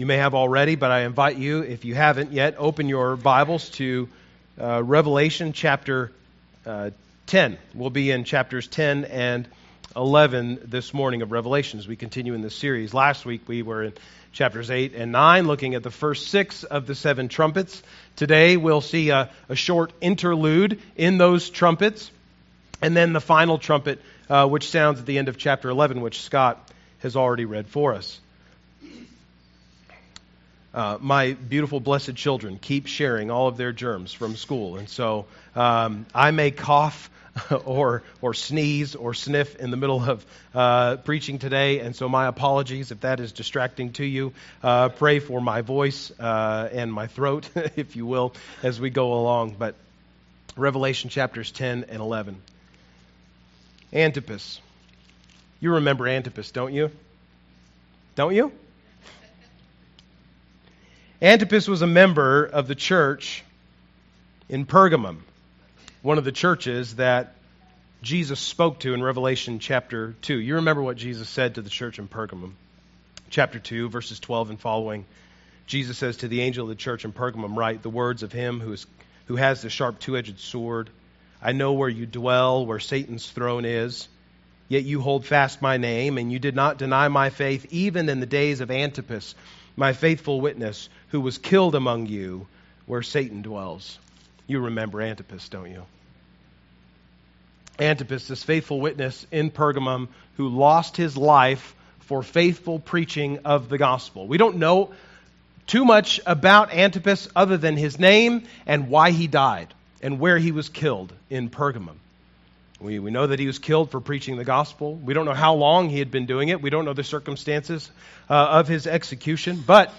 You may have already, but I invite you, if you haven't yet, open your Bibles to uh, Revelation chapter uh, 10. We'll be in chapters 10 and 11 this morning of Revelation as we continue in this series. Last week we were in chapters 8 and 9, looking at the first six of the seven trumpets. Today we'll see a, a short interlude in those trumpets, and then the final trumpet, uh, which sounds at the end of chapter 11, which Scott has already read for us. Uh, my beautiful, blessed children keep sharing all of their germs from school. And so um, I may cough or, or sneeze or sniff in the middle of uh, preaching today. And so my apologies if that is distracting to you. Uh, pray for my voice uh, and my throat, if you will, as we go along. But Revelation chapters 10 and 11. Antipas. You remember Antipas, don't you? Don't you? Antipas was a member of the church in Pergamum, one of the churches that Jesus spoke to in Revelation chapter 2. You remember what Jesus said to the church in Pergamum. Chapter 2, verses 12 and following. Jesus says to the angel of the church in Pergamum, Write the words of him who, is, who has the sharp two edged sword. I know where you dwell, where Satan's throne is. Yet you hold fast my name, and you did not deny my faith, even in the days of Antipas my faithful witness, who was killed among you where Satan dwells. You remember Antipas, don't you? Antipas, this faithful witness in Pergamum, who lost his life for faithful preaching of the gospel. We don't know too much about Antipas other than his name and why he died and where he was killed in Pergamum. We, we know that he was killed for preaching the gospel. We don't know how long he had been doing it. We don't know the circumstances uh, of his execution. But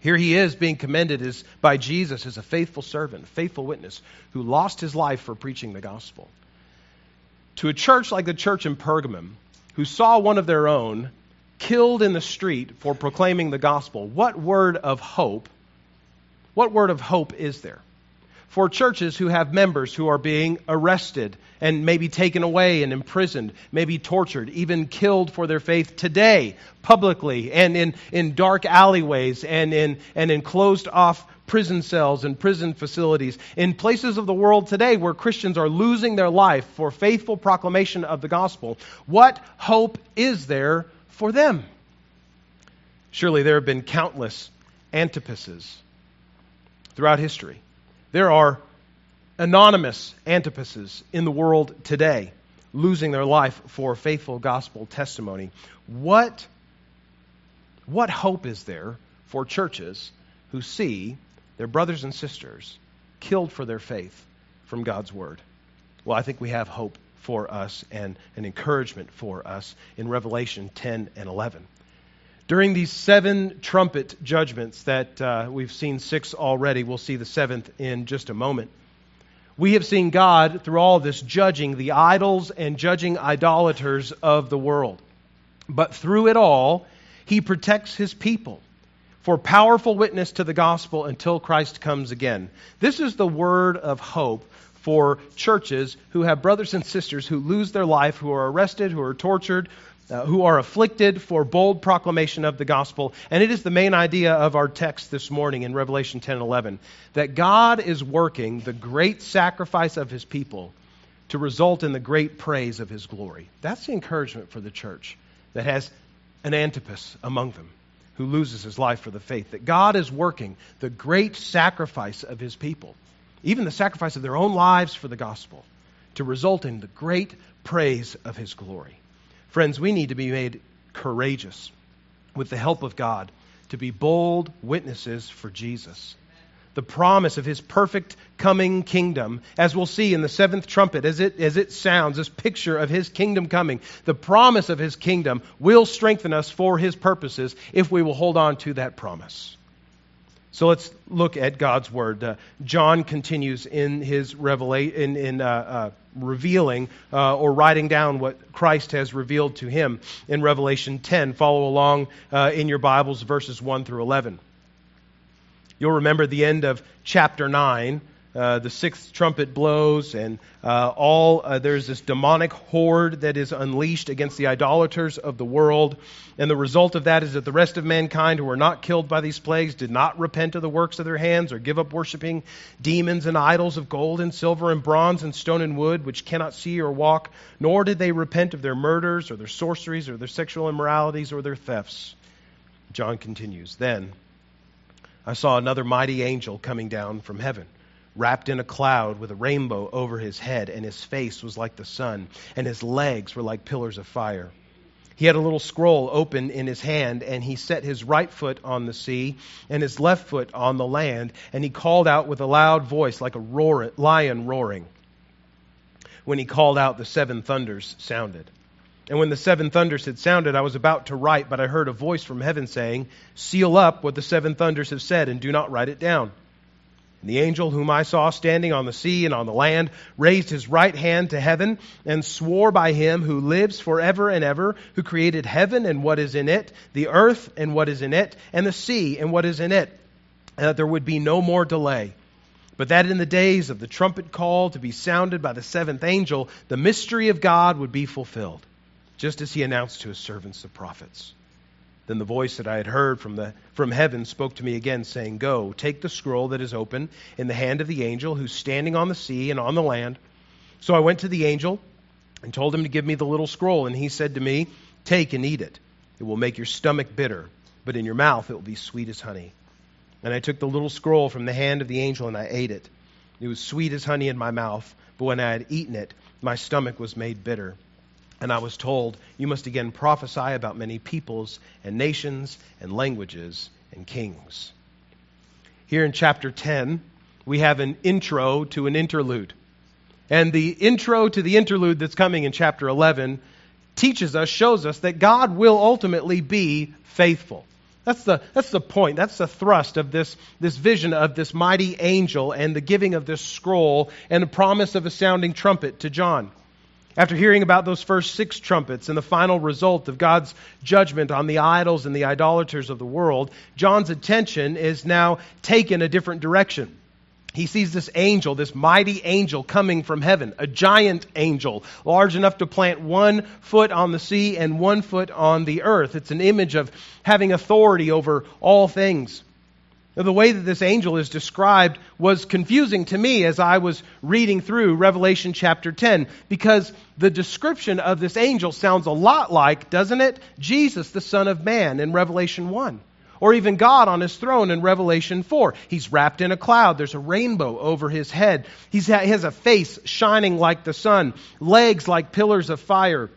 here he is being commended as, by Jesus as a faithful servant, faithful witness who lost his life for preaching the gospel. To a church like the church in Pergamum, who saw one of their own killed in the street for proclaiming the gospel, what word of hope, what word of hope is there? For churches who have members who are being arrested and maybe taken away and imprisoned, maybe tortured, even killed for their faith today, publicly, and in, in dark alleyways and in, and in closed off prison cells and prison facilities, in places of the world today where Christians are losing their life for faithful proclamation of the gospel. What hope is there for them? Surely there have been countless antipases throughout history there are anonymous Antipases in the world today losing their life for faithful gospel testimony. What, what hope is there for churches who see their brothers and sisters killed for their faith from God's word? Well, I think we have hope for us and an encouragement for us in Revelation 10 and 11. During these seven trumpet judgments that uh, we've seen six already, we'll see the seventh in just a moment. We have seen God, through all this, judging the idols and judging idolaters of the world. But through it all, He protects His people for powerful witness to the gospel until Christ comes again. This is the word of hope for churches who have brothers and sisters who lose their life, who are arrested, who are tortured, uh, who are afflicted for bold proclamation of the gospel. And it is the main idea of our text this morning in Revelation 10 and 11 that God is working the great sacrifice of his people to result in the great praise of his glory. That's the encouragement for the church that has an Antipas among them who loses his life for the faith. That God is working the great sacrifice of his people, even the sacrifice of their own lives for the gospel, to result in the great praise of his glory. Friends, we need to be made courageous with the help of God to be bold witnesses for Jesus. The promise of his perfect coming kingdom, as we'll see in the seventh trumpet, as it, as it sounds, this picture of his kingdom coming, the promise of his kingdom will strengthen us for his purposes if we will hold on to that promise. So let's look at God's word. Uh, John continues in his revelation, in, in uh, uh, revealing uh, or writing down what Christ has revealed to him in Revelation 10. Follow along uh, in your Bibles, verses 1 through 11. You'll remember the end of chapter 9 uh, the sixth trumpet blows, and uh, all uh, there's this demonic horde that is unleashed against the idolaters of the world. And the result of that is that the rest of mankind who were not killed by these plagues did not repent of the works of their hands or give up worshiping demons and idols of gold and silver and bronze and stone and wood, which cannot see or walk, nor did they repent of their murders or their sorceries or their sexual immoralities or their thefts. John continues Then I saw another mighty angel coming down from heaven wrapped in a cloud with a rainbow over his head, and his face was like the sun, and his legs were like pillars of fire. He had a little scroll open in his hand, and he set his right foot on the sea and his left foot on the land, and he called out with a loud voice like a roar, lion roaring. When he called out, the seven thunders sounded. And when the seven thunders had sounded, I was about to write, but I heard a voice from heaven saying, Seal up what the seven thunders have said, and do not write it down. And the angel whom I saw standing on the sea and on the land raised his right hand to heaven and swore by him who lives forever and ever, who created heaven and what is in it, the earth and what is in it, and the sea and what is in it, and that there would be no more delay. But that in the days of the trumpet call to be sounded by the seventh angel, the mystery of God would be fulfilled, just as he announced to his servants the prophets. Then the voice that I had heard from, the, from heaven spoke to me again, saying, Go, take the scroll that is open in the hand of the angel who's standing on the sea and on the land. So I went to the angel and told him to give me the little scroll, and he said to me, Take and eat it. It will make your stomach bitter, but in your mouth it will be sweet as honey. And I took the little scroll from the hand of the angel and I ate it. It was sweet as honey in my mouth, but when I had eaten it, my stomach was made bitter. And I was told, You must again prophesy about many peoples and nations and languages and kings. Here in chapter 10, we have an intro to an interlude. And the intro to the interlude that's coming in chapter 11 teaches us, shows us that God will ultimately be faithful. That's the, that's the point. That's the thrust of this, this vision of this mighty angel and the giving of this scroll and the promise of a sounding trumpet to John. After hearing about those first six trumpets and the final result of God's judgment on the idols and the idolaters of the world, John's attention is now taken a different direction. He sees this angel, this mighty angel coming from heaven, a giant angel, large enough to plant one foot on the sea and one foot on the earth. It's an image of having authority over all things. The way that this angel is described was confusing to me as I was reading through Revelation chapter 10 because the description of this angel sounds a lot like, doesn't it, Jesus, the Son of Man, in Revelation 1. Or even God on his throne in Revelation 4. He's wrapped in a cloud. There's a rainbow over his head. He's, he has a face shining like the sun, legs like pillars of fire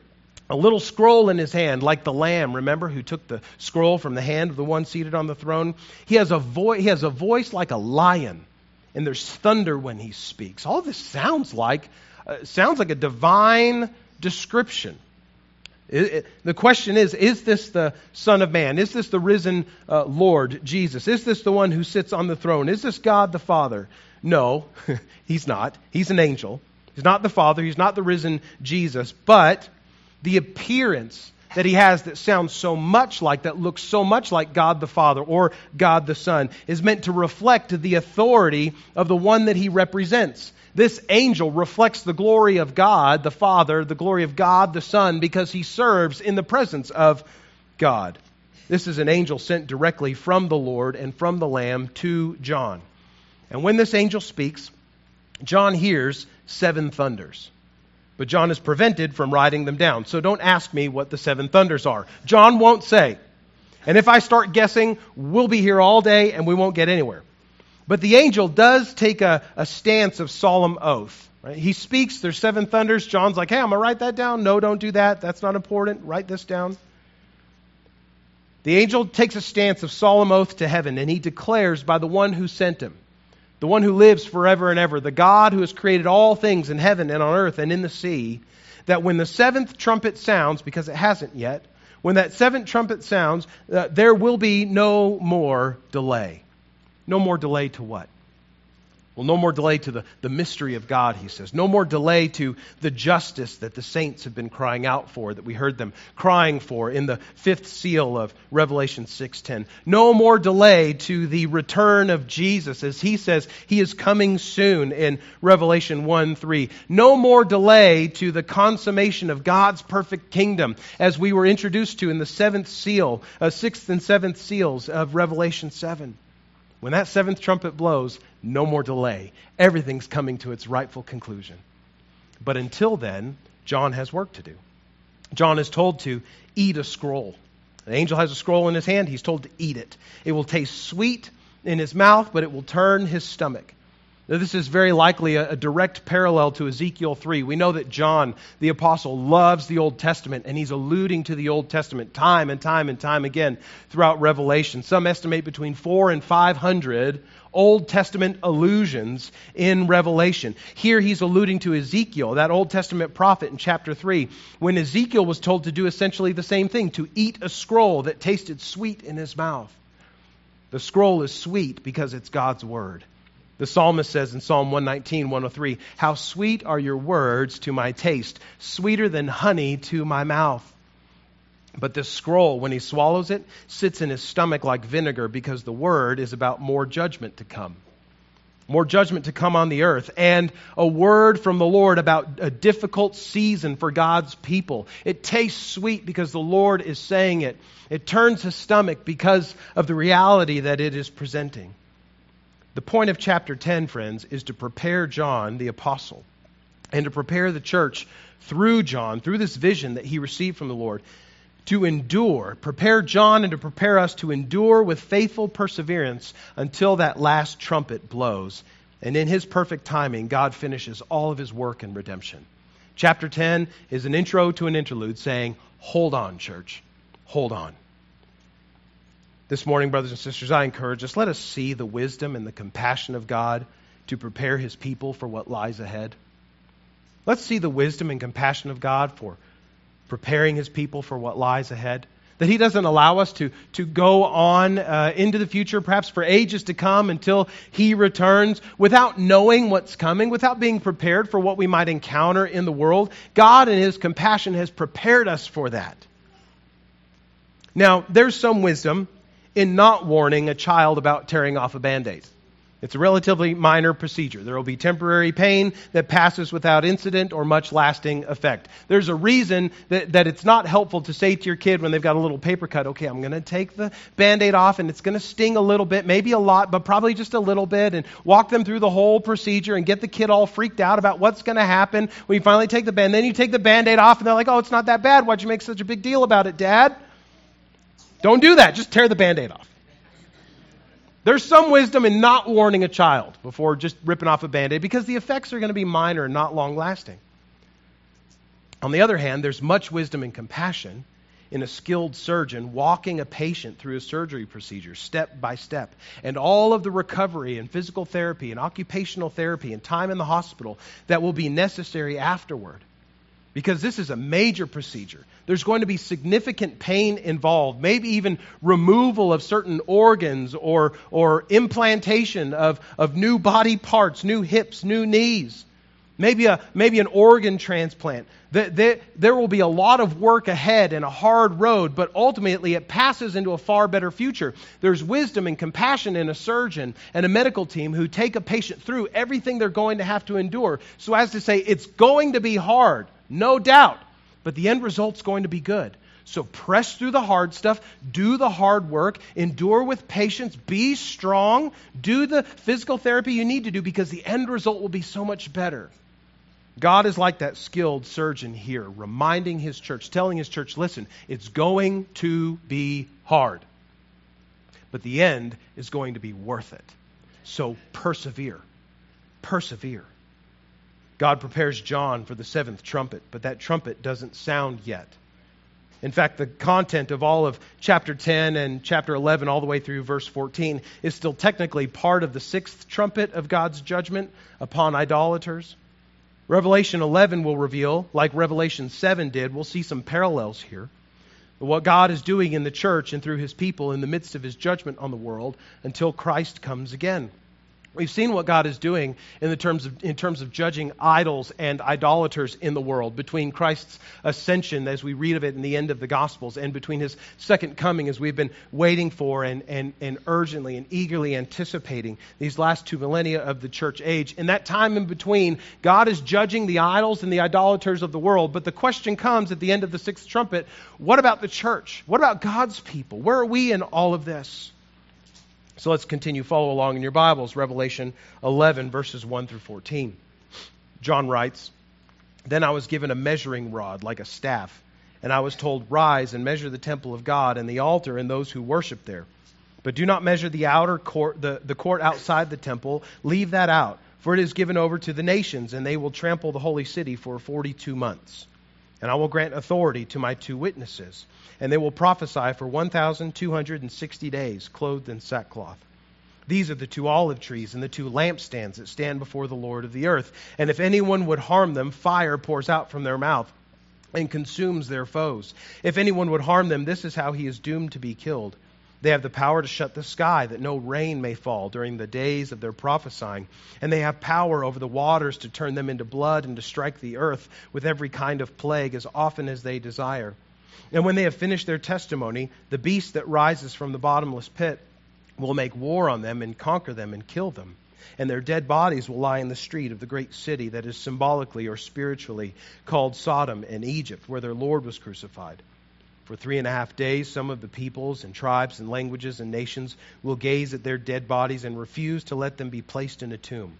a little scroll in his hand, like the lamb, remember, who took the scroll from the hand of the one seated on the throne? He has a, vo- he has a voice like a lion, and there's thunder when he speaks. All this sounds like, uh, sounds like a divine description. It, it, the question is Is this the Son of Man? Is this the risen uh, Lord Jesus? Is this the one who sits on the throne? Is this God the Father? No, he's not. He's an angel. He's not the Father. He's not the risen Jesus. But the appearance that he has that sounds so much like, that looks so much like God the Father or God the Son, is meant to reflect the authority of the one that he represents. This angel reflects the glory of God the Father, the glory of God the Son, because he serves in the presence of God. This is an angel sent directly from the Lord and from the Lamb to John. And when this angel speaks, John hears seven thunders. But John is prevented from writing them down. So don't ask me what the seven thunders are. John won't say. And if I start guessing, we'll be here all day and we won't get anywhere. But the angel does take a, a stance of solemn oath. Right? He speaks, there's seven thunders. John's like, hey, I'm going to write that down. No, don't do that. That's not important. Write this down. The angel takes a stance of solemn oath to heaven and he declares by the one who sent him the one who lives forever and ever, the God who has created all things in heaven and on earth and in the sea, that when the seventh trumpet sounds, because it hasn't yet, when that seventh trumpet sounds, uh, there will be no more delay. No more delay to what? Well, no more delay to the, the mystery of God, he says. No more delay to the justice that the saints have been crying out for, that we heard them crying for in the fifth seal of Revelation 6.10. No more delay to the return of Jesus, as he says he is coming soon in Revelation 1.3. No more delay to the consummation of God's perfect kingdom, as we were introduced to in the seventh seal, uh, sixth and seventh seals of Revelation 7. When that seventh trumpet blows, no more delay. Everything's coming to its rightful conclusion. But until then, John has work to do. John is told to eat a scroll. The angel has a scroll in his hand. He's told to eat it. It will taste sweet in his mouth, but it will turn his stomach. Now, this is very likely a, a, direct parallel to Ezekiel 3. We know that John, the apostle, loves the Old Testament, and he's alluding to the Old Testament time and time and time again throughout Revelation. Some estimate between four and 500 Old Testament allusions in Revelation. Here he's alluding to Ezekiel, that Old Testament prophet in chapter 3, when Ezekiel was told to do essentially the same thing to eat a scroll that tasted sweet in his mouth. The scroll is sweet because it's God's word. The psalmist says in Psalm 119, 103, How sweet are your words to my taste, sweeter than honey to my mouth. But this scroll, when he swallows it, sits in his stomach like vinegar because the word is about more judgment to come. More judgment to come on the earth, and a word from the Lord about a difficult season for God's people. It tastes sweet because the Lord is saying it. It turns his stomach because of the reality that it is presenting. The point of chapter 10, friends, is to prepare John, the apostle, and to prepare the church through John, through this vision that he received from the Lord, to endure. Prepare John and to prepare us to endure with faithful perseverance until that last trumpet blows. And in his perfect timing, God finishes all of his work in redemption. Chapter 10 is an intro to an interlude saying, Hold on, church. Hold on. This morning, brothers and sisters, I encourage us, let us see the wisdom and the compassion of God to prepare his people for what lies ahead. Let's see the wisdom and compassion of God for preparing his people for what lies ahead. That he doesn't allow us to, to go on uh, into the future, perhaps for ages to come, until he returns without knowing what's coming, without being prepared for what we might encounter in the world. God, in his compassion, has prepared us for that. Now, there's some wisdom in not warning a child about tearing off a band aid. It's a relatively minor procedure. There will be temporary pain that passes without incident or much lasting effect. There's a reason that, that it's not helpful to say to your kid when they've got a little paper cut, okay, I'm going to take the band aid off and it's going to sting a little bit, maybe a lot, but probably just a little bit, and walk them through the whole procedure and get the kid all freaked out about what's going to happen when you finally take the band. Then you take the band aid off and they're like, oh, it's not that bad. Why'd you make such a big deal about it, Dad? Don't do that. Just tear the band aid off. There's some wisdom in not warning a child before just ripping off a band aid because the effects are going to be minor and not long lasting. On the other hand, there's much wisdom and compassion in a skilled surgeon walking a patient through a surgery procedure step by step. And all of the recovery and physical therapy and occupational therapy and time in the hospital that will be necessary afterward because this is a major procedure. There's going to be significant pain involved, maybe even removal of certain organs or, or implantation of, of new body parts, new hips, new knees, maybe, a, maybe an organ transplant. There, there will be a lot of work ahead and a hard road, but ultimately it passes into a far better future. There's wisdom and compassion in a surgeon and a medical team who take a patient through everything they're going to have to endure so as to say, it's going to be hard no doubt. But the end result's going to be good. So press through the hard stuff, do the hard work, endure with patience, be strong, do the physical therapy you need to do because the end result will be so much better. God is like that skilled surgeon here, reminding his church, telling his church, listen, it's going to be hard, but the end is going to be worth it. So persevere. Persevere. God prepares John for the seventh trumpet, but that trumpet doesn't sound yet. In fact, the content of all of chapter 10 and chapter 11, all the way through verse 14, is still technically part of the sixth trumpet of God's judgment upon idolaters. Revelation 11 will reveal, like Revelation 7 did, we'll see some parallels here. What God is doing in the church and through his people in the midst of his judgment on the world until Christ comes again. We've seen what God is doing in, the terms of, in terms of judging idols and idolaters in the world, between Christ's ascension, as we read of it in the end of the Gospels, and between his second coming, as we've been waiting for and, and, and urgently and eagerly anticipating these last two millennia of the church age. In that time in between, God is judging the idols and the idolaters of the world. But the question comes at the end of the sixth trumpet what about the church? What about God's people? Where are we in all of this? So let's continue. Follow along in your Bibles, Revelation 11, verses 1 through 14. John writes Then I was given a measuring rod like a staff, and I was told, Rise and measure the temple of God and the altar and those who worship there. But do not measure the outer court, the, the court outside the temple. Leave that out, for it is given over to the nations, and they will trample the holy city for 42 months. And I will grant authority to my two witnesses and they will prophesy for 1,260 days, clothed in sackcloth. These are the two olive trees and the two lampstands that stand before the Lord of the earth. And if anyone would harm them, fire pours out from their mouth and consumes their foes. If anyone would harm them, this is how he is doomed to be killed. They have the power to shut the sky that no rain may fall during the days of their prophesying. And they have power over the waters to turn them into blood and to strike the earth with every kind of plague as often as they desire. And when they have finished their testimony, the beast that rises from the bottomless pit will make war on them and conquer them and kill them. And their dead bodies will lie in the street of the great city that is symbolically or spiritually called Sodom and Egypt, where their Lord was crucified. For three and a half days, some of the peoples and tribes and languages and nations will gaze at their dead bodies and refuse to let them be placed in a tomb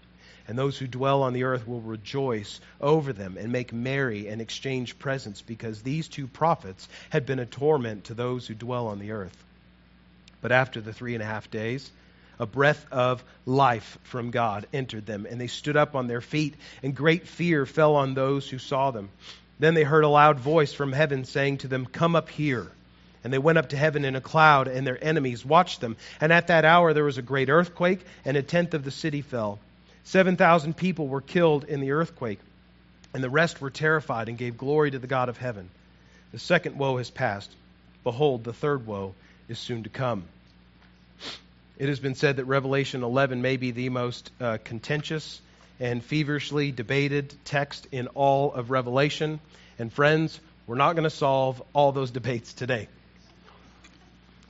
and those who dwell on the earth will rejoice over them and make merry and exchange presents, because these two prophets had been a torment to those who dwell on the earth. But after the three and a half days, a breath of life from God entered them, and they stood up on their feet, and great fear fell on those who saw them. Then they heard a loud voice from heaven saying to them, Come up here. And they went up to heaven in a cloud, and their enemies watched them. And at that hour there was a great earthquake, and a tenth of the city fell. 7,000 people were killed in the earthquake, and the rest were terrified and gave glory to the God of heaven. The second woe has passed. Behold, the third woe is soon to come. It has been said that Revelation 11 may be the most uh, contentious and feverishly debated text in all of Revelation. And friends, we're not going to solve all those debates today.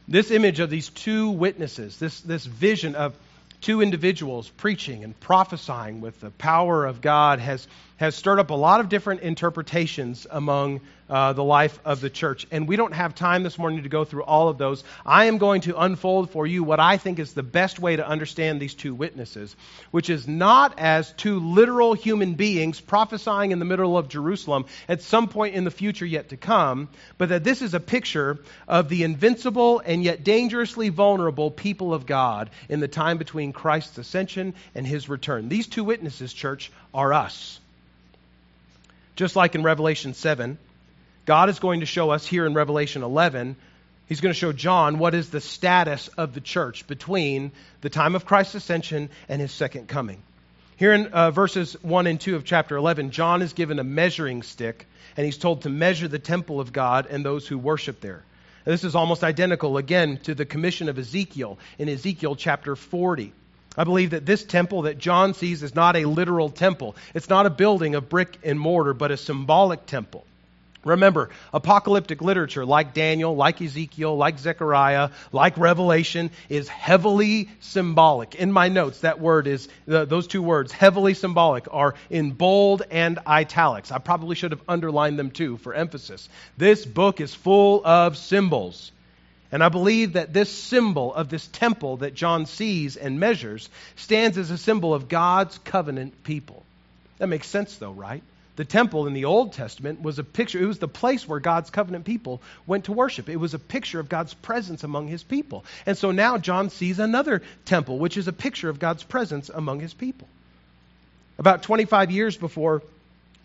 This image of these two witnesses, this, this vision of two individuals preaching and prophesying with the power of God has, has stirred up a lot of different interpretations among uh, the life of the church. And we don't have time this morning to go through all of those. I am going to unfold for you what I think is the best way to understand these two witnesses, which is not as two literal human beings prophesying in the middle of Jerusalem at some point in the future yet to come, but that this is a picture of the invincible and yet dangerously vulnerable people of God in the time between Christ's ascension and his return. These two witnesses, church, are us. Just like in Revelation 7, God is going to show us here in Revelation 11, He's going to show John what is the status of the church between the time of Christ's ascension and His second coming. Here in uh, verses 1 and 2 of chapter 11, John is given a measuring stick, and he's told to measure the temple of God and those who worship there. This is almost identical, again, to the commission of Ezekiel in Ezekiel chapter 40. I believe that this temple that John sees is not a literal temple. It's not a building of brick and mortar, but a symbolic temple. Remember, apocalyptic literature like Daniel, like Ezekiel, like Zechariah, like Revelation is heavily symbolic. In my notes, that word is, those two words, heavily symbolic, are in bold and italics. I probably should have underlined them too for emphasis. This book is full of symbols. And I believe that this symbol of this temple that John sees and measures stands as a symbol of God's covenant people. That makes sense, though, right? The temple in the Old Testament was a picture, it was the place where God's covenant people went to worship. It was a picture of God's presence among his people. And so now John sees another temple, which is a picture of God's presence among his people. About 25 years before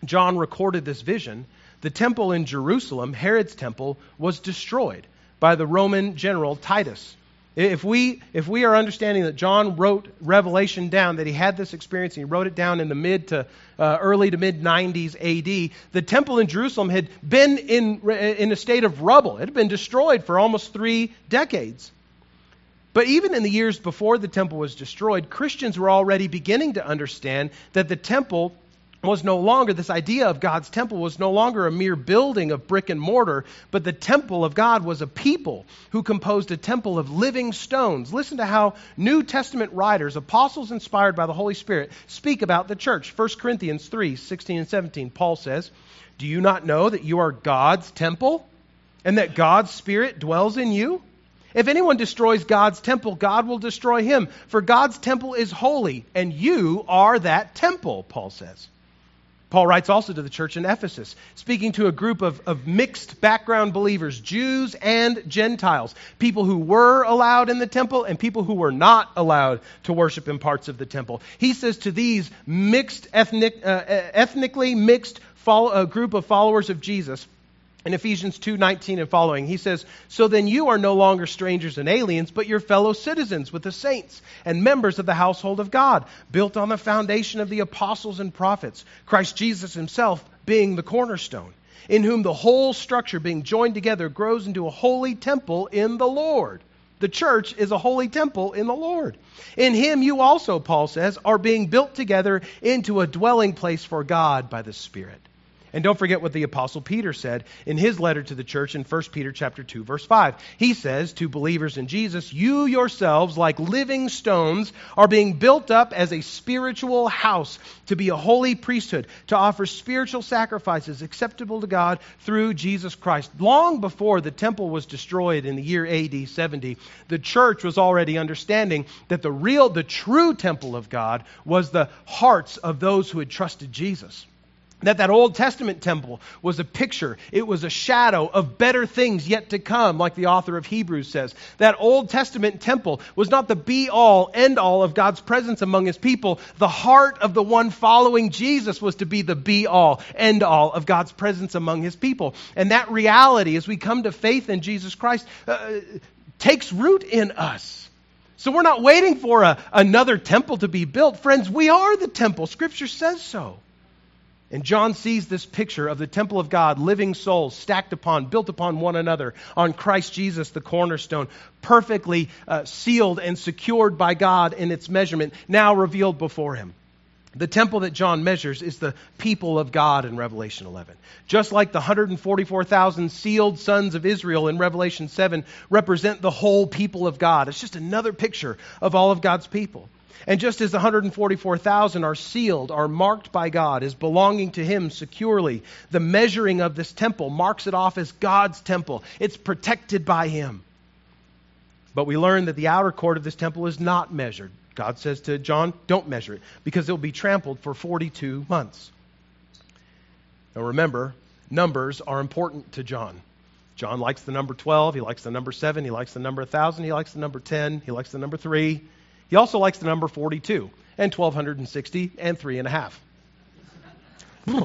John recorded this vision, the temple in Jerusalem, Herod's temple, was destroyed by the Roman general Titus. If we, if we are understanding that John wrote Revelation down, that he had this experience and he wrote it down in the mid to uh, early to mid 90s AD, the temple in Jerusalem had been in, in a state of rubble. It had been destroyed for almost three decades. But even in the years before the temple was destroyed, Christians were already beginning to understand that the temple was no longer, this idea of God's temple was no longer a mere building of brick and mortar, but the temple of God was a people who composed a temple of living stones. Listen to how New Testament writers, apostles inspired by the Holy Spirit, speak about the church. 1 Corinthians 3 16 and 17, Paul says, Do you not know that you are God's temple and that God's Spirit dwells in you? If anyone destroys God's temple, God will destroy him. For God's temple is holy, and you are that temple, Paul says. Paul writes also to the church in Ephesus, speaking to a group of, of mixed background believers, Jews and Gentiles, people who were allowed in the temple and people who were not allowed to worship in parts of the temple. He says to these mixed, ethnic, uh, ethnically mixed follow, uh, group of followers of Jesus, in Ephesians 2:19 and following, he says, "So then you are no longer strangers and aliens, but your fellow citizens with the saints and members of the household of God, built on the foundation of the apostles and prophets, Christ Jesus himself being the cornerstone, in whom the whole structure being joined together grows into a holy temple in the Lord." The church is a holy temple in the Lord. In him you also, Paul says, are being built together into a dwelling place for God by the Spirit. And don't forget what the apostle Peter said in his letter to the church in 1 Peter chapter 2 verse 5. He says to believers in Jesus, "You yourselves like living stones are being built up as a spiritual house to be a holy priesthood, to offer spiritual sacrifices acceptable to God through Jesus Christ." Long before the temple was destroyed in the year AD 70, the church was already understanding that the real the true temple of God was the hearts of those who had trusted Jesus that that old testament temple was a picture it was a shadow of better things yet to come like the author of hebrews says. That old testament temple was not the be all end all of god's presence among his people. The heart of the one following jesus was to be the be all end all of god's presence among his people. And that reality as we come to faith in jesus christ uh, takes root in us. So we're not waiting for a, another temple to be built. Friends we are the temple. Scripture says so and John sees this picture of the temple of God, living souls stacked upon, built upon one another, on Christ Jesus, the cornerstone, perfectly uh, sealed and secured by God in its measurement, now revealed before him. The temple that John measures is the people of God in Revelation 11. Just like the 144,000 sealed sons of Israel in Revelation 7 represent the whole people of God. It's just another picture of all of God's people. And just as the 144,000 are sealed, are marked by God as belonging to Him securely, the measuring of this temple marks it off as God's temple. It's protected by Him. But we learn that the outer court of this temple is not measured. God says to John, don't measure it, because it will be trampled for 42 months. Now remember, numbers are important to John. John likes the number 12, he likes the number 7, he likes the number 1,000, he likes the number 10, he likes the number 3. He also likes the number 42 and 1260 and three and a half. Hmm.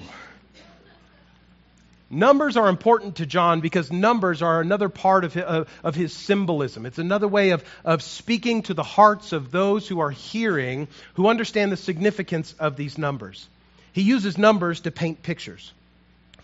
Numbers are important to John because numbers are another part of his, of his symbolism. It's another way of, of speaking to the hearts of those who are hearing, who understand the significance of these numbers. He uses numbers to paint pictures.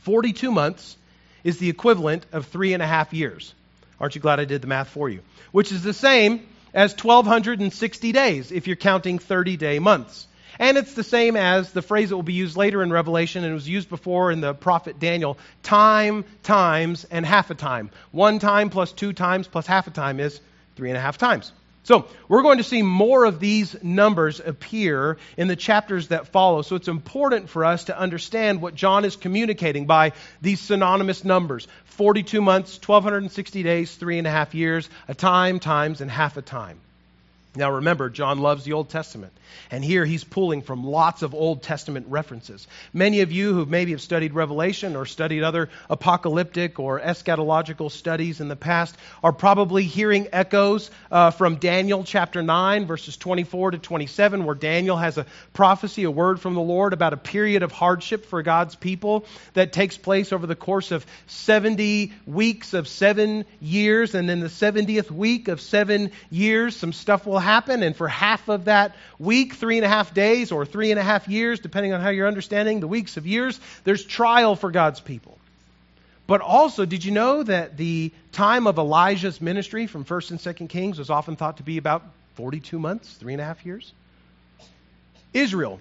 42 months is the equivalent of three and a half years. Aren't you glad I did the math for you? Which is the same as 1,260 days if you're counting 30 day months. And it's the same as the phrase that will be used later in Revelation and was used before in the prophet Daniel time, times, and half a time. One time plus two times plus half a time is three and a half times. So, we're going to see more of these numbers appear in the chapters that follow. So, it's important for us to understand what John is communicating by these synonymous numbers 42 months, 1,260 days, three and a half years, a time, times, and half a time. Now remember, John loves the Old Testament. And here he's pulling from lots of Old Testament references. Many of you who maybe have studied Revelation or studied other apocalyptic or eschatological studies in the past are probably hearing echoes uh, from Daniel chapter 9, verses 24 to 27, where Daniel has a prophecy, a word from the Lord about a period of hardship for God's people that takes place over the course of 70 weeks of seven years. And in the 70th week of seven years, some stuff will happen, and for half of that week, three and a half days, or three and a half years, depending on how you're understanding the weeks of years, there's trial for God's people. But also, did you know that the time of Elijah's ministry from 1st and 2nd Kings was often thought to be about 42 months, three and a half years? Israel,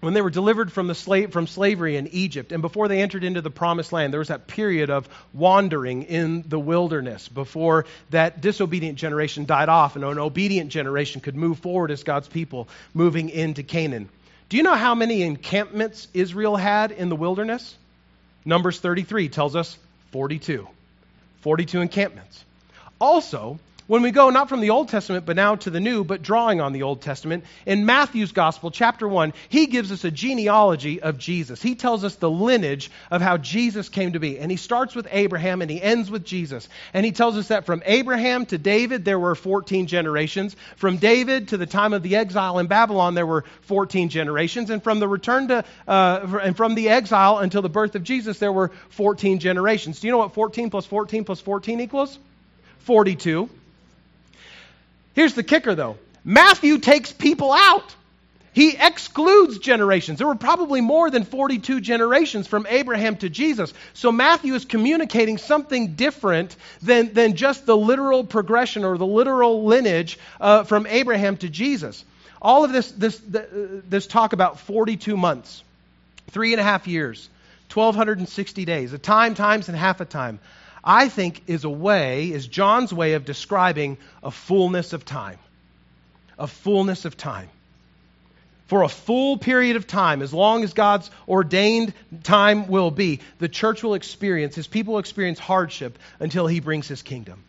when they were delivered from, the slave, from slavery in Egypt and before they entered into the promised land, there was that period of wandering in the wilderness before that disobedient generation died off and an obedient generation could move forward as God's people moving into Canaan. Do you know how many encampments Israel had in the wilderness? Numbers 33 tells us 42. 42 encampments. Also, when we go not from the Old Testament, but now to the New, but drawing on the Old Testament, in Matthew's Gospel, chapter 1, he gives us a genealogy of Jesus. He tells us the lineage of how Jesus came to be. And he starts with Abraham and he ends with Jesus. And he tells us that from Abraham to David, there were 14 generations. From David to the time of the exile in Babylon, there were 14 generations. And from the return to, uh, and from the exile until the birth of Jesus, there were 14 generations. Do you know what 14 plus 14 plus 14 equals? 42. Here's the kicker, though Matthew takes people out. He excludes generations. There were probably more than 42 generations from Abraham to Jesus. So Matthew is communicating something different than, than just the literal progression or the literal lineage uh, from Abraham to Jesus. All of this, this, this talk about 42 months, three and a half years, 1,260 days, a time, times, and half a time. I think is a way, is John's way of describing a fullness of time. A fullness of time. For a full period of time, as long as God's ordained time will be, the church will experience, his people will experience hardship until he brings his kingdom.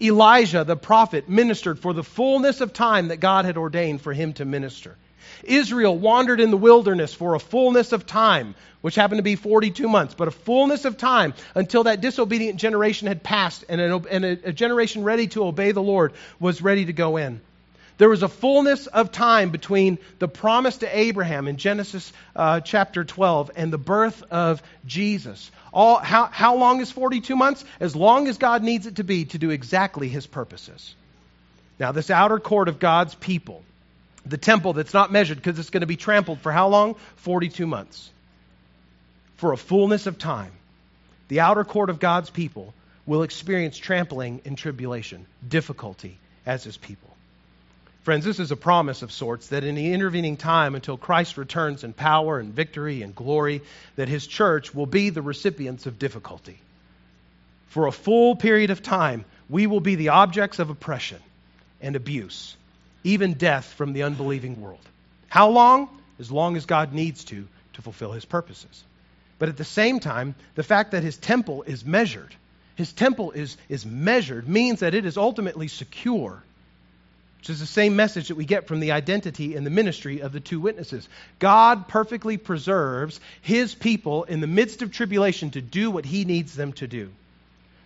Elijah, the prophet, ministered for the fullness of time that God had ordained for him to minister. Israel wandered in the wilderness for a fullness of time, which happened to be 42 months, but a fullness of time until that disobedient generation had passed and, an, and a, a generation ready to obey the Lord was ready to go in. There was a fullness of time between the promise to Abraham in Genesis uh, chapter 12 and the birth of Jesus. All, how, how long is 42 months? As long as God needs it to be to do exactly his purposes. Now, this outer court of God's people the temple that's not measured because it's going to be trampled for how long? 42 months. For a fullness of time, the outer court of God's people will experience trampling and tribulation, difficulty as his people. Friends, this is a promise of sorts that in the intervening time until Christ returns in power and victory and glory, that his church will be the recipients of difficulty. For a full period of time, we will be the objects of oppression and abuse even death from the unbelieving world. How long? As long as God needs to to fulfill his purposes. But at the same time, the fact that his temple is measured, his temple is, is measured, means that it is ultimately secure, which is the same message that we get from the identity and the ministry of the two witnesses. God perfectly preserves his people in the midst of tribulation to do what he needs them to do.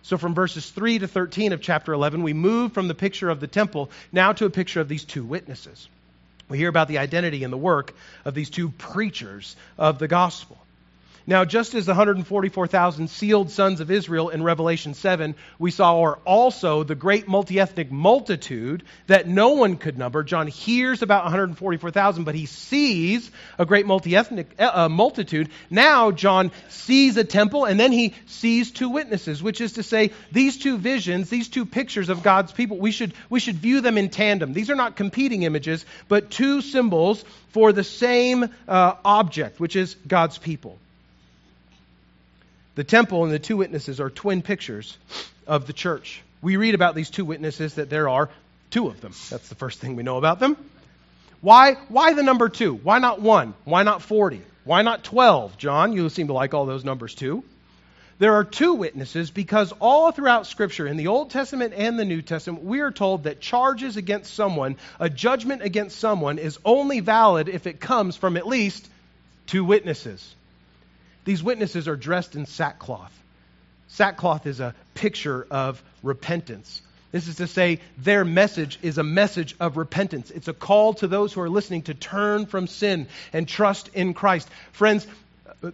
So, from verses 3 to 13 of chapter 11, we move from the picture of the temple now to a picture of these two witnesses. We hear about the identity and the work of these two preachers of the gospel. Now, just as the 144,000 sealed sons of Israel in Revelation 7, we saw are also the great multi ethnic multitude that no one could number. John hears about 144,000, but he sees a great multi ethnic uh, multitude. Now, John sees a temple, and then he sees two witnesses, which is to say, these two visions, these two pictures of God's people, we should, we should view them in tandem. These are not competing images, but two symbols for the same uh, object, which is God's people. The temple and the two witnesses are twin pictures of the church. We read about these two witnesses that there are two of them. That's the first thing we know about them. Why, why the number two? Why not one? Why not 40? Why not 12? John, you seem to like all those numbers too. There are two witnesses because all throughout Scripture, in the Old Testament and the New Testament, we are told that charges against someone, a judgment against someone, is only valid if it comes from at least two witnesses. These witnesses are dressed in sackcloth. Sackcloth is a picture of repentance. This is to say, their message is a message of repentance. It's a call to those who are listening to turn from sin and trust in Christ. Friends,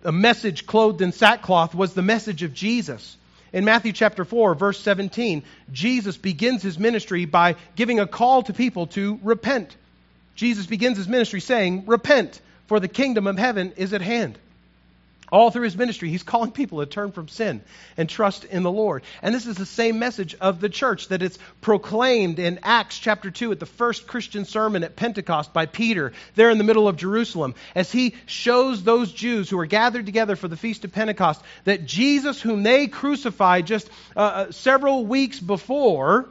a message clothed in sackcloth was the message of Jesus. In Matthew chapter 4, verse 17, Jesus begins his ministry by giving a call to people to repent. Jesus begins his ministry saying, Repent, for the kingdom of heaven is at hand. All through his ministry, he's calling people to turn from sin and trust in the Lord. And this is the same message of the church that it's proclaimed in Acts chapter 2 at the first Christian sermon at Pentecost by Peter, there in the middle of Jerusalem, as he shows those Jews who are gathered together for the Feast of Pentecost that Jesus, whom they crucified just uh, uh several weeks before,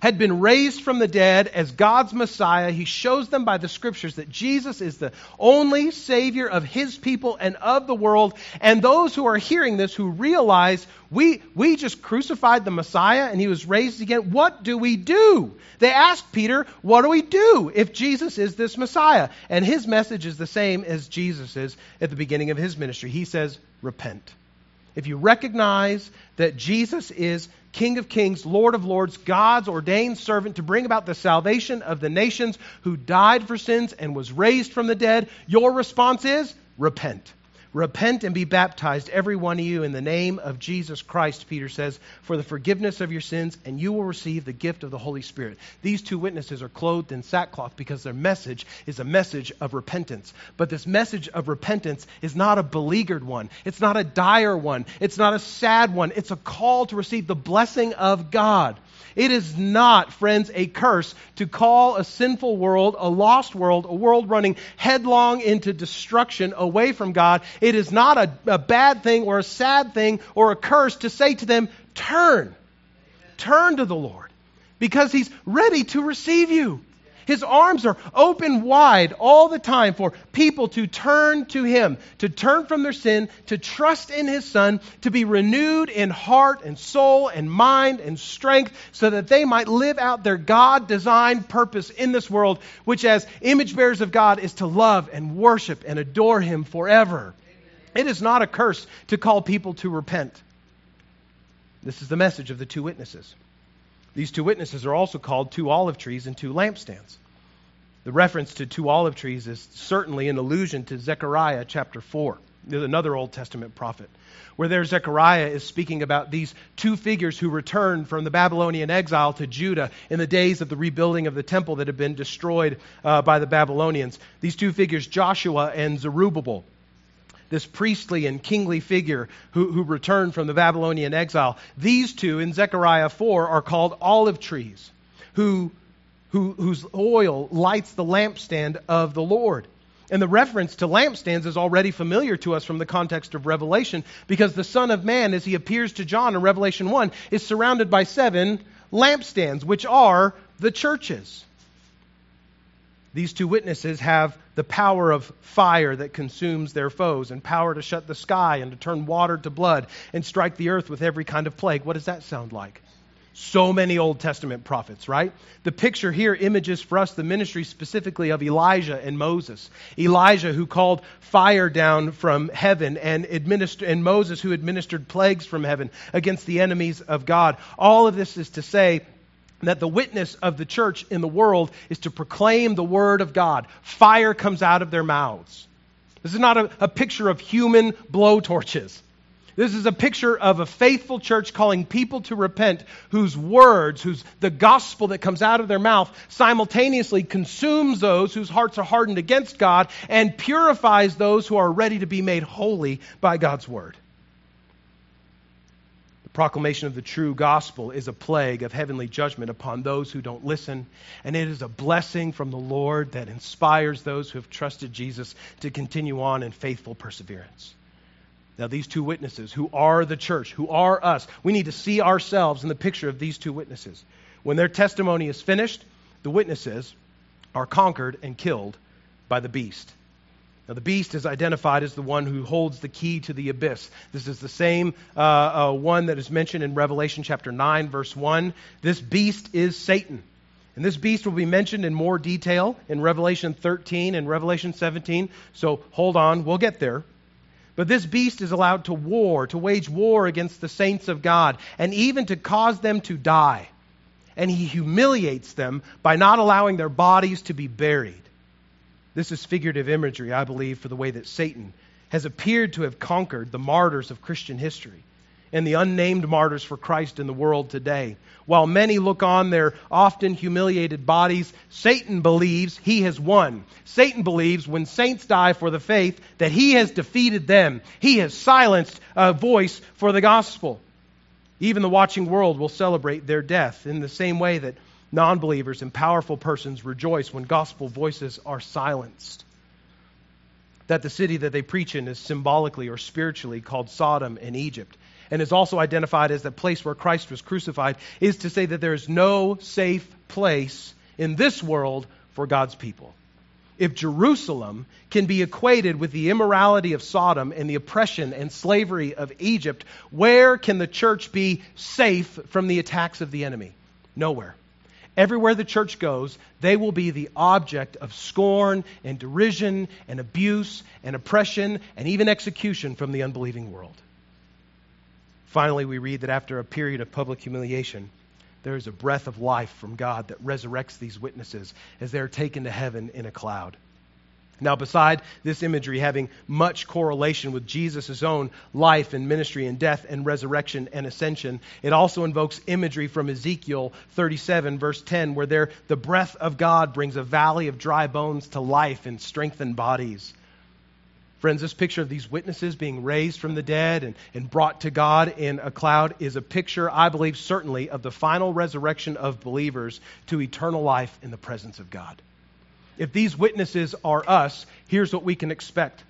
had been raised from the dead as God's Messiah. He shows them by the scriptures that Jesus is the only Savior of His people and of the world. And those who are hearing this, who realize we, we just crucified the Messiah and He was raised again, what do we do? They ask Peter, what do we do if Jesus is this Messiah? And his message is the same as Jesus' at the beginning of his ministry. He says, repent. If you recognize that Jesus is King of kings, Lord of lords, God's ordained servant to bring about the salvation of the nations who died for sins and was raised from the dead, your response is repent. Repent and be baptized, every one of you, in the name of Jesus Christ, Peter says, for the forgiveness of your sins, and you will receive the gift of the Holy Spirit. These two witnesses are clothed in sackcloth because their message is a message of repentance. But this message of repentance is not a beleaguered one, it's not a dire one, it's not a sad one. It's a call to receive the blessing of God. It is not, friends, a curse to call a sinful world, a lost world, a world running headlong into destruction away from God. It is not a, a bad thing or a sad thing or a curse to say to them, turn. Turn to the Lord because He's ready to receive you. His arms are open wide all the time for people to turn to Him, to turn from their sin, to trust in His Son, to be renewed in heart and soul and mind and strength so that they might live out their God designed purpose in this world, which, as image bearers of God, is to love and worship and adore Him forever. It is not a curse to call people to repent. This is the message of the two witnesses. These two witnesses are also called two olive trees and two lampstands. The reference to two olive trees is certainly an allusion to Zechariah chapter 4, another Old Testament prophet, where there Zechariah is speaking about these two figures who returned from the Babylonian exile to Judah in the days of the rebuilding of the temple that had been destroyed uh, by the Babylonians. These two figures, Joshua and Zerubbabel this priestly and kingly figure who, who returned from the Babylonian exile. These two in Zechariah 4 are called olive trees, who, who, whose oil lights the lampstand of the Lord. And the reference to lampstands is already familiar to us from the context of Revelation because the Son of Man, as he appears to John in Revelation 1, is surrounded by seven lampstands, which are the churches. These two witnesses have the power of fire that consumes their foes, and power to shut the sky, and to turn water to blood, and strike the earth with every kind of plague. What does that sound like? So many Old Testament prophets, right? The picture here images for us the ministry specifically of Elijah and Moses. Elijah, who called fire down from heaven, and, and Moses, who administered plagues from heaven against the enemies of God. All of this is to say that the witness of the church in the world is to proclaim the word of God. Fire comes out of their mouths. This is not a, a picture of human blowtorches. This is a picture of a faithful church calling people to repent, whose words, whose the gospel that comes out of their mouth simultaneously consumes those whose hearts are hardened against God and purifies those who are ready to be made holy by God's word proclamation of the true gospel is a plague of heavenly judgment upon those who don't listen, and it is a blessing from the Lord that inspires those who have trusted Jesus to continue on in faithful perseverance. Now, these two witnesses, who are the church, who are us, we need to see ourselves in the picture of these two witnesses. When their testimony is finished, the witnesses are conquered and killed by the beast. Now, the beast is identified as the one who holds the key to the abyss. This is the same uh, uh, one that is mentioned in Revelation chapter 9, verse 1. This beast is Satan. And this beast will be mentioned in more detail in Revelation 13 and Revelation 17. So hold on, we'll get there. But this beast is allowed to war, to wage war against the saints of God, and even to cause them to die. And he humiliates them by not allowing their bodies to be buried. This is figurative imagery, I believe, for the way that Satan has appeared to have conquered the martyrs of Christian history. and the unnamed martyrs for Christ in the world today. While many look on their often humiliated bodies, Satan believes he has won. Satan believes when saints die for the faith that he has defeated them. He has silenced a voice for the gospel. Even the watching world will celebrate their death in the same way that non believers and powerful persons rejoice when gospel voices are silenced. That the city that they preach in is symbolically or spiritually called Sodom and Egypt and is also identified as the place where Christ was crucified, is to say that there is no safe place in this world for God's people. If Jerusalem can be equated with the immorality of Sodom and the oppression and slavery of Egypt, where can the church be safe from the attacks of the enemy? Nowhere. Everywhere the church goes, they will be the object of scorn and derision and abuse and oppression and even execution from the unbelieving world. Finally, we read that after a period of public humiliation, there is a breath of life from God that resurrects these witnesses as they are taken to heaven in a cloud. Now, beside this imagery having much correlation with Jesus' own life and ministry and death and resurrection and ascension, it also invokes imagery from Ezekiel 37, verse 10, where there the breath of God brings a valley of dry bones to life and strengthened bodies. Friends, this picture of these witnesses being raised from the dead and, and brought to God in a cloud is a picture, I believe, certainly of the final resurrection of believers to eternal life in the presence of God. If these witnesses are us, here's what we can expect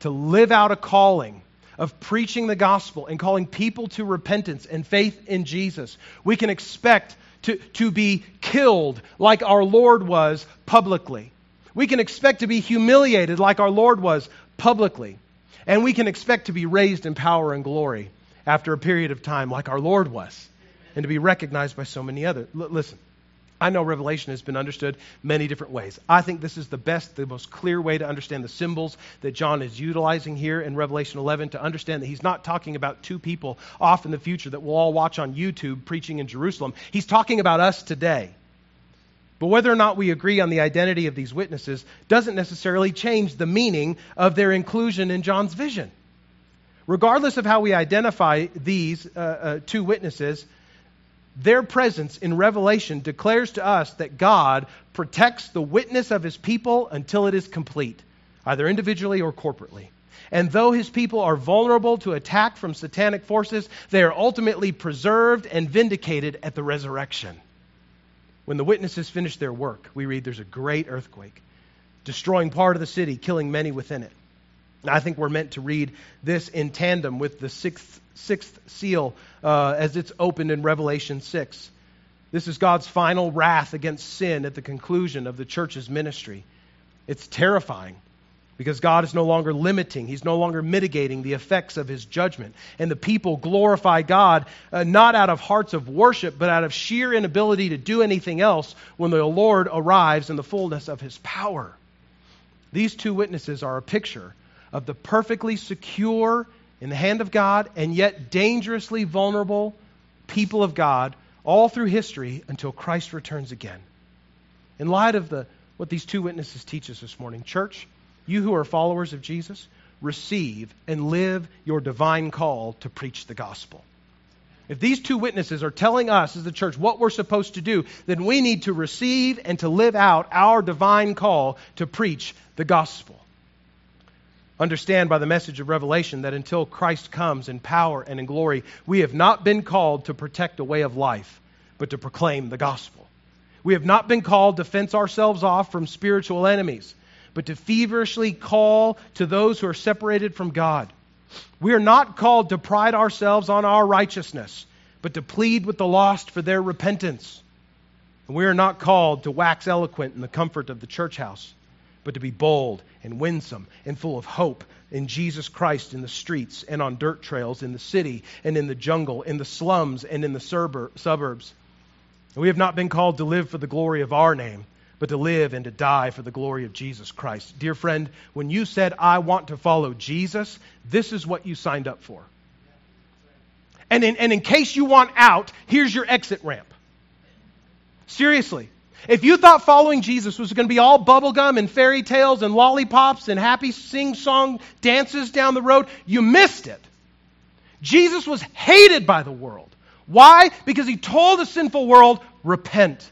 to live out a calling of preaching the gospel and calling people to repentance and faith in Jesus. We can expect to, to be killed like our Lord was publicly. We can expect to be humiliated like our Lord was publicly. And we can expect to be raised in power and glory after a period of time, like our Lord was, and to be recognized by so many others. L- listen, I know Revelation has been understood many different ways. I think this is the best, the most clear way to understand the symbols that John is utilizing here in Revelation 11 to understand that he's not talking about two people off in the future that we'll all watch on YouTube preaching in Jerusalem. He's talking about us today. But whether or not we agree on the identity of these witnesses doesn't necessarily change the meaning of their inclusion in John's vision. Regardless of how we identify these uh, uh, two witnesses, their presence in Revelation declares to us that God protects the witness of his people until it is complete, either individually or corporately. And though his people are vulnerable to attack from satanic forces, they are ultimately preserved and vindicated at the resurrection. When the witnesses finish their work, we read there's a great earthquake, destroying part of the city, killing many within it. I think we're meant to read this in tandem with the sixth, sixth seal uh, as it's opened in Revelation 6. This is God's final wrath against sin at the conclusion of the church's ministry. It's terrifying because God is no longer limiting, He's no longer mitigating the effects of His judgment. And the people glorify God uh, not out of hearts of worship, but out of sheer inability to do anything else when the Lord arrives in the fullness of His power. These two witnesses are a picture of the perfectly secure in the hand of God and yet dangerously vulnerable people of God all through history until Christ returns again. In light of the, what these two witnesses teach us this morning, church, you who are followers of Jesus, receive and live your divine call to preach the gospel. If these two witnesses are telling us as the church what we're supposed to do, then we need to receive and to live out our divine call to preach the gospel. Understand by the message of Revelation that until Christ comes in power and in glory, we have not been called to protect a way of life, but to proclaim the gospel. We have not been called to fence ourselves off from spiritual enemies but to feverishly call to those who are separated from God. We are not called to pride ourselves on our righteousness, but to plead with the lost for their repentance. And we are not called to wax eloquent in the comfort of the church house, but to be bold and winsome and full of hope in Jesus Christ in the streets and on dirt trails, in the city and in the jungle, in the slums and in the suburbs. We have not been called to live for the glory of our name, but to live and to die for the glory of Jesus Christ. Dear friend, when you said, I want to follow Jesus, this is what you signed up for. And in, and in case you want out, here's your exit ramp. Seriously. If you thought following Jesus was going to be all bubblegum and fairy tales and lollipops and happy sing song dances down the road, you missed it. Jesus was hated by the world. Why? Because he told the sinful world, repent.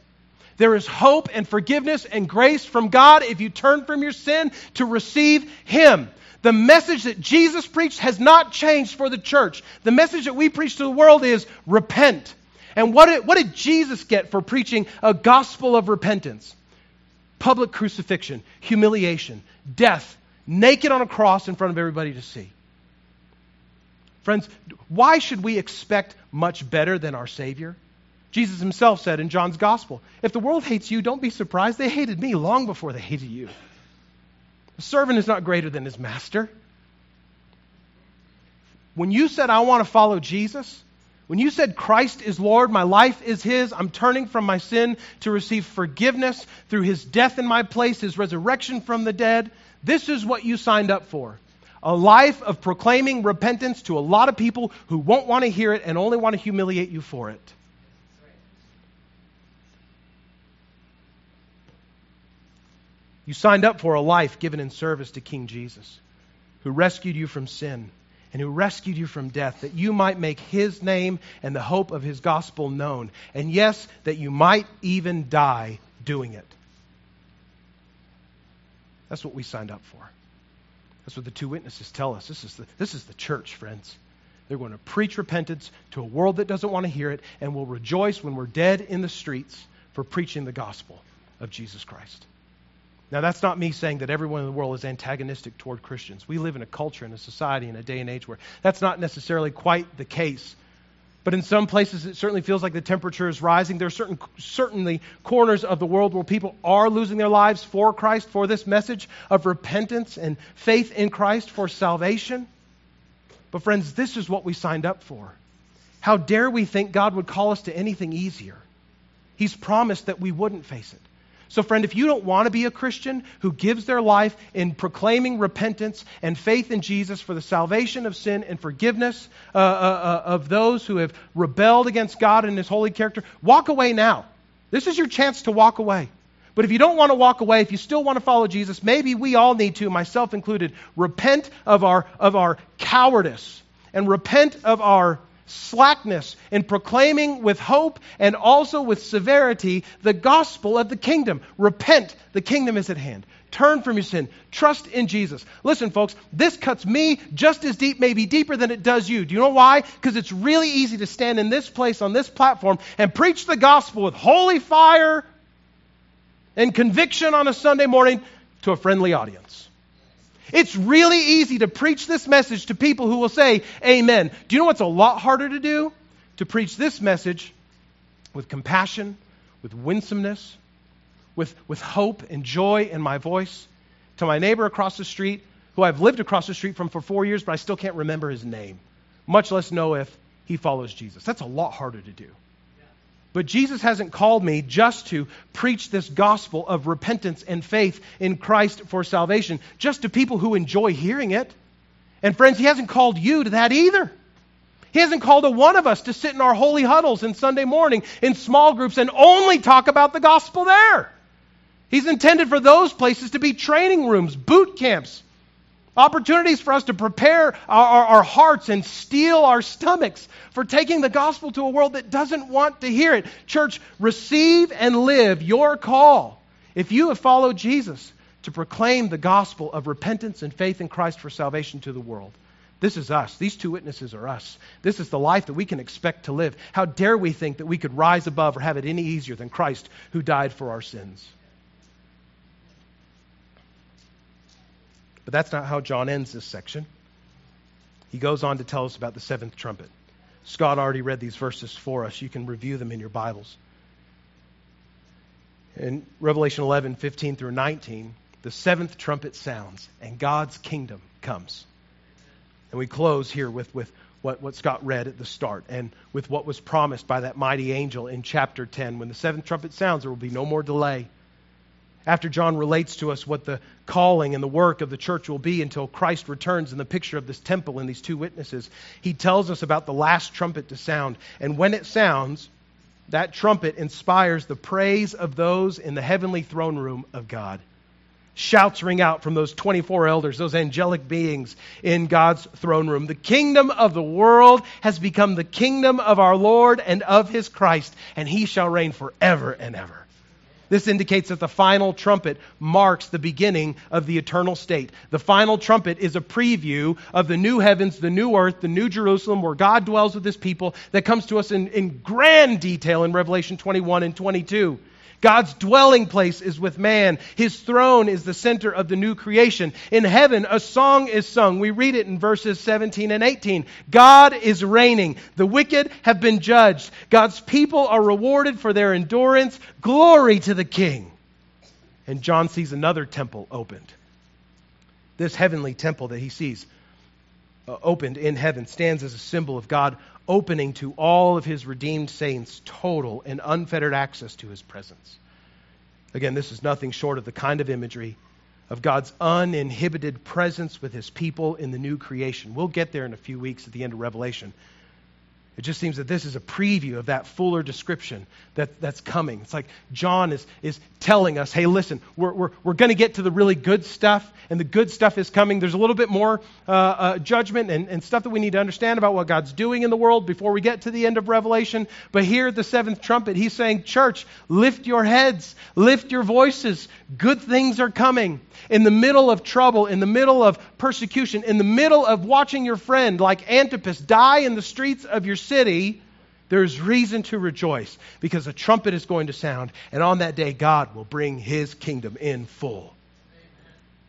There is hope and forgiveness and grace from God if you turn from your sin to receive Him. The message that Jesus preached has not changed for the church. The message that we preach to the world is repent. And what did, what did Jesus get for preaching a gospel of repentance? Public crucifixion, humiliation, death, naked on a cross in front of everybody to see. Friends, why should we expect much better than our Savior? Jesus himself said in John's Gospel, If the world hates you, don't be surprised. They hated me long before they hated you. A servant is not greater than his master. When you said, I want to follow Jesus, when you said, Christ is Lord, my life is His, I'm turning from my sin to receive forgiveness through His death in my place, His resurrection from the dead, this is what you signed up for. A life of proclaiming repentance to a lot of people who won't want to hear it and only want to humiliate you for it. You signed up for a life given in service to King Jesus, who rescued you from sin and who rescued you from death, that you might make his name and the hope of his gospel known. And yes, that you might even die doing it. That's what we signed up for. That's what the two witnesses tell us. This is the, this is the church, friends. They're going to preach repentance to a world that doesn't want to hear it, and will rejoice when we're dead in the streets for preaching the gospel of Jesus Christ. Now, that's not me saying that everyone in the world is antagonistic toward Christians. We live in a culture and a society in a day and age where that's not necessarily quite the case. But in some places, it certainly feels like the temperature is rising. There are certain, certainly corners of the world where people are losing their lives for Christ, for this message of repentance and faith in Christ for salvation. But, friends, this is what we signed up for. How dare we think God would call us to anything easier? He's promised that we wouldn't face it. So, friend, if you don't want to be a Christian who gives their life in proclaiming repentance and faith in Jesus for the salvation of sin and forgiveness uh, uh, uh, of those who have rebelled against God and His holy character, walk away now. This is your chance to walk away. But if you don't want to walk away, if you still want to follow Jesus, maybe we all need to, myself included, repent of our, of our cowardice and repent of our slackness in proclaiming with hope and also with severity the gospel of the kingdom. Repent, the kingdom is at hand. Turn from your sin. Trust in Jesus. Listen, folks, this cuts me just as deep, maybe deeper than it does you. Do you know why? Because it's really easy to stand in this place on this platform and preach the gospel with holy fire and conviction on a Sunday morning to a friendly audience. It's really easy to preach this message to people who will say, Amen. Do you know what's a lot harder to do? To preach this message with compassion, with winsomeness, with, with hope and joy in my voice to my neighbor across the street, who I've lived across the street from for four years, but I still can't remember his name, much less know if he follows Jesus. That's a lot harder to do. But Jesus hasn't called me just to preach this gospel of repentance and faith in Christ for salvation, just to people who enjoy hearing it. And friends, He hasn't called you to that either. He hasn't called a one of us to sit in our holy huddles in Sunday morning in small groups and only talk about the gospel there. He's intended for those places to be training rooms, boot camps, Opportunities for us to prepare our, our, our, hearts and steel our stomachs for taking the gospel to a world that doesn't want to hear it. Church, receive and live your call. If you have followed Jesus to proclaim the gospel of repentance and faith in Christ for salvation to the world, this is us. These two witnesses are us. This is the life that we can expect to live. How dare we think that we could rise above or have it any easier than Christ who died for our sins? But that's not how John ends this section. He goes on to tell us about the seventh trumpet. Scott already read these verses for us. You can review them in your Bibles. In Revelation 11, 15 through 19, the seventh trumpet sounds and God's kingdom comes. And we close here with, with what, what Scott read at the start and with what was promised by that mighty angel in chapter 10. When the seventh trumpet sounds, there will be no more delay. After John relates to us what the calling and the work of the church will be until Christ returns in the picture of this temple and these two witnesses, he tells us about the last trumpet to sound. And when it sounds, that trumpet inspires the praise of those in the heavenly throne room of God. Shouts ring out from those 24 elders, those angelic beings in God's throne room. The kingdom of the world has become the kingdom of our Lord and of his Christ, and he shall reign forever and ever. This indicates that the final trumpet marks the beginning of the eternal state. The final trumpet is a preview of the new heavens, the new earth, the new Jerusalem, where God dwells with his people, that comes to us in, in grand detail in Revelation 21 and 22. God's dwelling place is with man. His throne is the center of the new creation. In heaven, a song is sung. We read it in verses 17 and 18. God is reigning. The wicked have been judged. God's people are rewarded for their endurance. Glory to the King. And John sees another temple opened. This heavenly temple that he sees uh, opened in heaven stands as a symbol of God opening to all of his redeemed saints total and unfettered access to his presence. Again, this is nothing short of the kind of imagery of God's uninhibited presence with his people in the new creation. We'll get there in a few weeks at the end of Revelation. It just seems that this is a preview of that fuller description that, that's coming. It's like John is, is telling us, hey, listen, we're, we're, we're going to get to the really good stuff, and the good stuff is coming. There's a little bit more uh, uh, judgment and, and stuff that we need to understand about what God's doing in the world before we get to the end of Revelation. But here at the seventh trumpet, he's saying, Church, lift your heads, lift your voices. Good things are coming. In the middle of trouble, in the middle of persecution, in the middle of watching your friend like Antipas die in the streets of your city, there's reason to rejoice because a trumpet is going to sound, and on that day, God will bring his kingdom in full.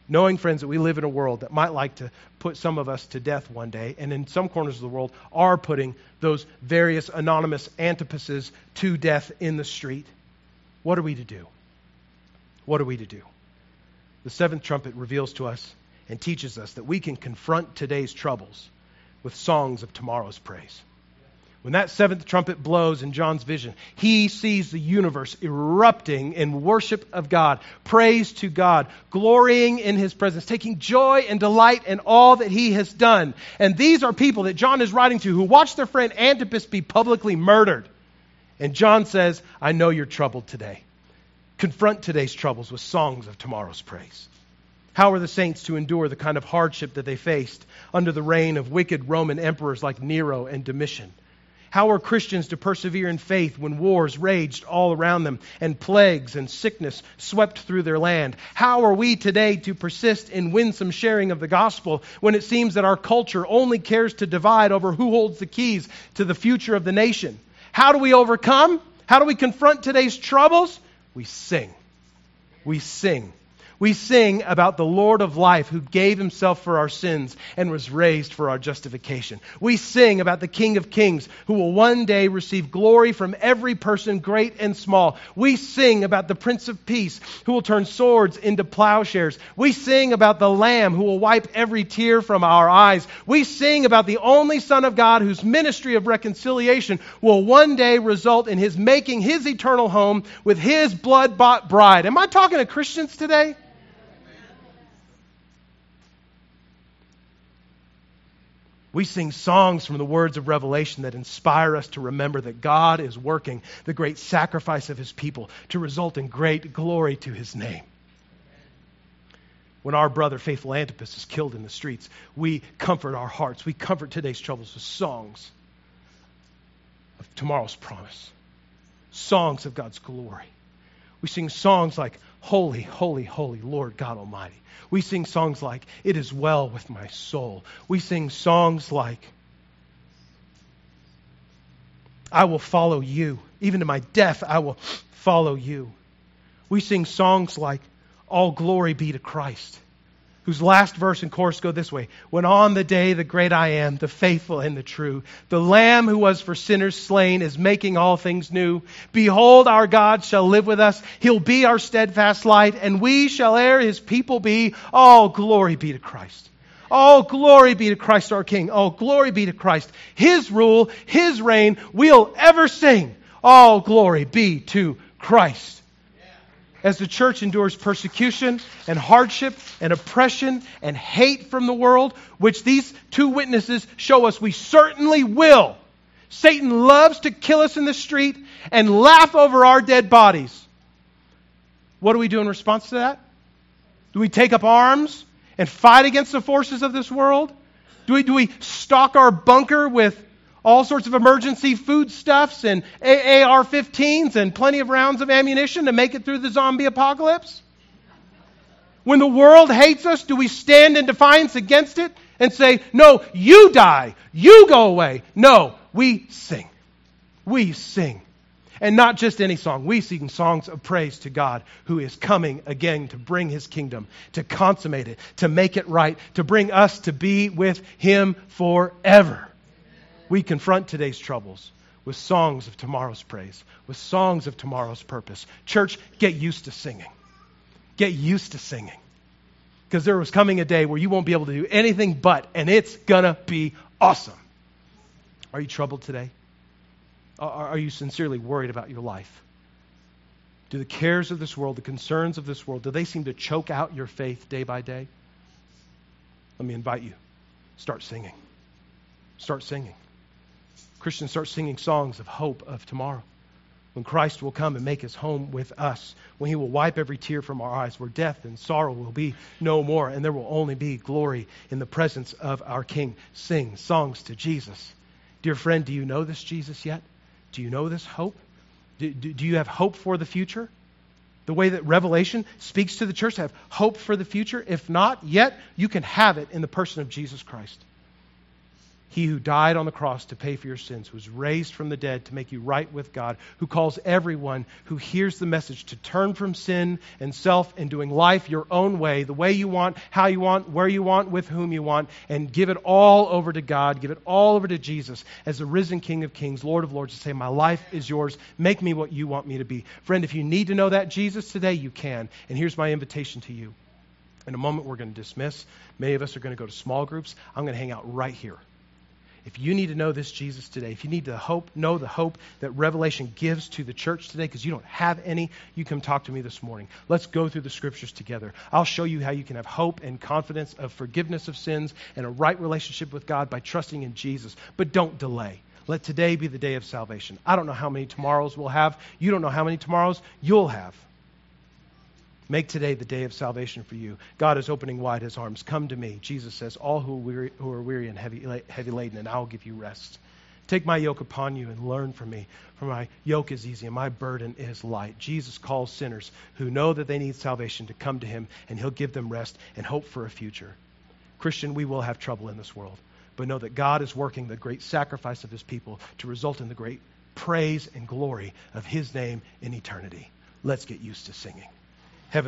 Knowing, friends, that we live in a world that might like to put some of us to death one day, and in some corners of the world are putting those various anonymous Antipases to death in the street, what are we to do? What are we to do? The seventh trumpet reveals to us and teaches us that we can confront today's troubles with songs of tomorrow's praise. When that seventh trumpet blows in John's vision, he sees the universe erupting in worship of God, praise to God, glorying in his presence, taking joy and delight in all that he has done. And these are people that John is writing to who watched their friend Antipas be publicly murdered. And John says, I know you're troubled today. Confront today's troubles with songs of tomorrow's praise. How were the saints to endure the kind of hardship that they faced under the reign of wicked Roman emperors like Nero and Domitian? How were Christians to persevere in faith when wars raged all around them and plagues and sickness swept through their land? How are we today to persist in winsome sharing of the gospel when it seems that our culture only cares to divide over who holds the keys to the future of the nation? How do we overcome? How do we confront today's troubles? We sing. We sing we sing about the Lord of life who gave himself for our sins and was raised for our justification. We sing about the King of kings who will one day receive glory from every person, great and small. We sing about the Prince of Peace who will turn swords into plowshares. We sing about the Lamb who will wipe every tear from our eyes. We sing about the only Son of God whose ministry of reconciliation will one day result in his making his eternal home with his blood bought bride. Am I talking to Christians today? We sing songs from the words of Revelation that inspire us to remember that God is working the great sacrifice of his people to result in great glory to his name. When our brother, faithful Antipas, is killed in the streets, we comfort our hearts. We comfort today's troubles with songs of tomorrow's promise, songs of God's glory. We sing songs like, Holy, holy, holy Lord God Almighty. We sing songs like, It is well with my soul. We sing songs like, I will follow you. Even to my death, I will follow you. We sing songs like, All glory be to Christ whose last verse and chorus go this way When on the day the great I am, the faithful and the true, the Lamb who was for sinners slain is making all things new. Behold, our God shall live with us. He'll be our steadfast light, and we shall ere his people be. All glory be to Christ. All glory be to Christ our King. All glory be to Christ. His rule, His reign, we'll ever sing. All glory be to Christ as the church endures persecution and hardship and oppression and hate from the world, which these two witnesses show us we certainly will. Satan loves to kill us in the street and laugh over our dead bodies. What do we do in response to that? Do we take up arms and fight against the forces of this world? Do we, do we stock our bunker with all sorts of emergency foodstuffs and AR 15s and plenty of rounds of ammunition to make it through the zombie apocalypse? When the world hates us, do we stand in defiance against it and say, No, you die, you go away? No, we sing. We sing. And not just any song. We sing songs of praise to God who is coming again to bring his kingdom, to consummate it, to make it right, to bring us to be with him forever. We confront today's troubles with songs of tomorrow's praise, with songs of tomorrow's purpose. Church, get used to singing. Get used to singing. Because there was coming a day where you won't be able to do anything but, and it's going to be awesome. Are you troubled today? Are you sincerely worried about your life? Do the cares of this world, the concerns of this world, do they seem to choke out your faith day by day? Let me invite you. Start singing. Start singing. Christians start singing songs of hope of tomorrow. When Christ will come and make his home with us, when he will wipe every tear from our eyes, where death and sorrow will be no more, and there will only be glory in the presence of our King. Sing songs to Jesus. Dear friend, do you know this Jesus yet? Do you know this hope? Do, do, do, you have hope for the future? The way that Revelation speaks to the church, have hope for the future? If not, yet you can have it in the person of Jesus Christ. He who died on the cross to pay for your sins, was raised from the dead to make you right with God, who calls everyone who hears the message to turn from sin and self and doing life your own way, the way you want, how you want, where you want, with whom you want, and give it all over to God, give it all over to Jesus as the risen King of Kings, Lord of Lords, to say, My life is yours. Make me what you want me to be. Friend, if you need to know that Jesus today, you can. And here's my invitation to you. In a moment, we're going to dismiss. Many of us are going to go to small groups. I'm going to hang out right here. If you need to know this Jesus today, if you need to hope, know the hope that Revelation gives to the church today, because you don't have any, you come talk to me this morning. Let's go through the scriptures together. I'll show you how you can have hope and confidence of forgiveness of sins and a right relationship with God by trusting in Jesus. But don't delay. Let today be the day of salvation. I don't know how many tomorrows we'll have. You don't know how many tomorrows you'll have. Make today the day of salvation for you. God is opening wide his arms. Come to me. Jesus says, All who are weary, who are weary and heavy, heavy laden, and I will give you rest. Take my yoke upon you and learn from me, for my yoke is easy and my burden is light. Jesus calls sinners who know that they need salvation to come to him, and he'll give them rest and hope for a future. Christian, we will have trouble in this world, but know that God is working the great sacrifice of his people to result in the great praise and glory of his name in eternity. Let's get used to singing.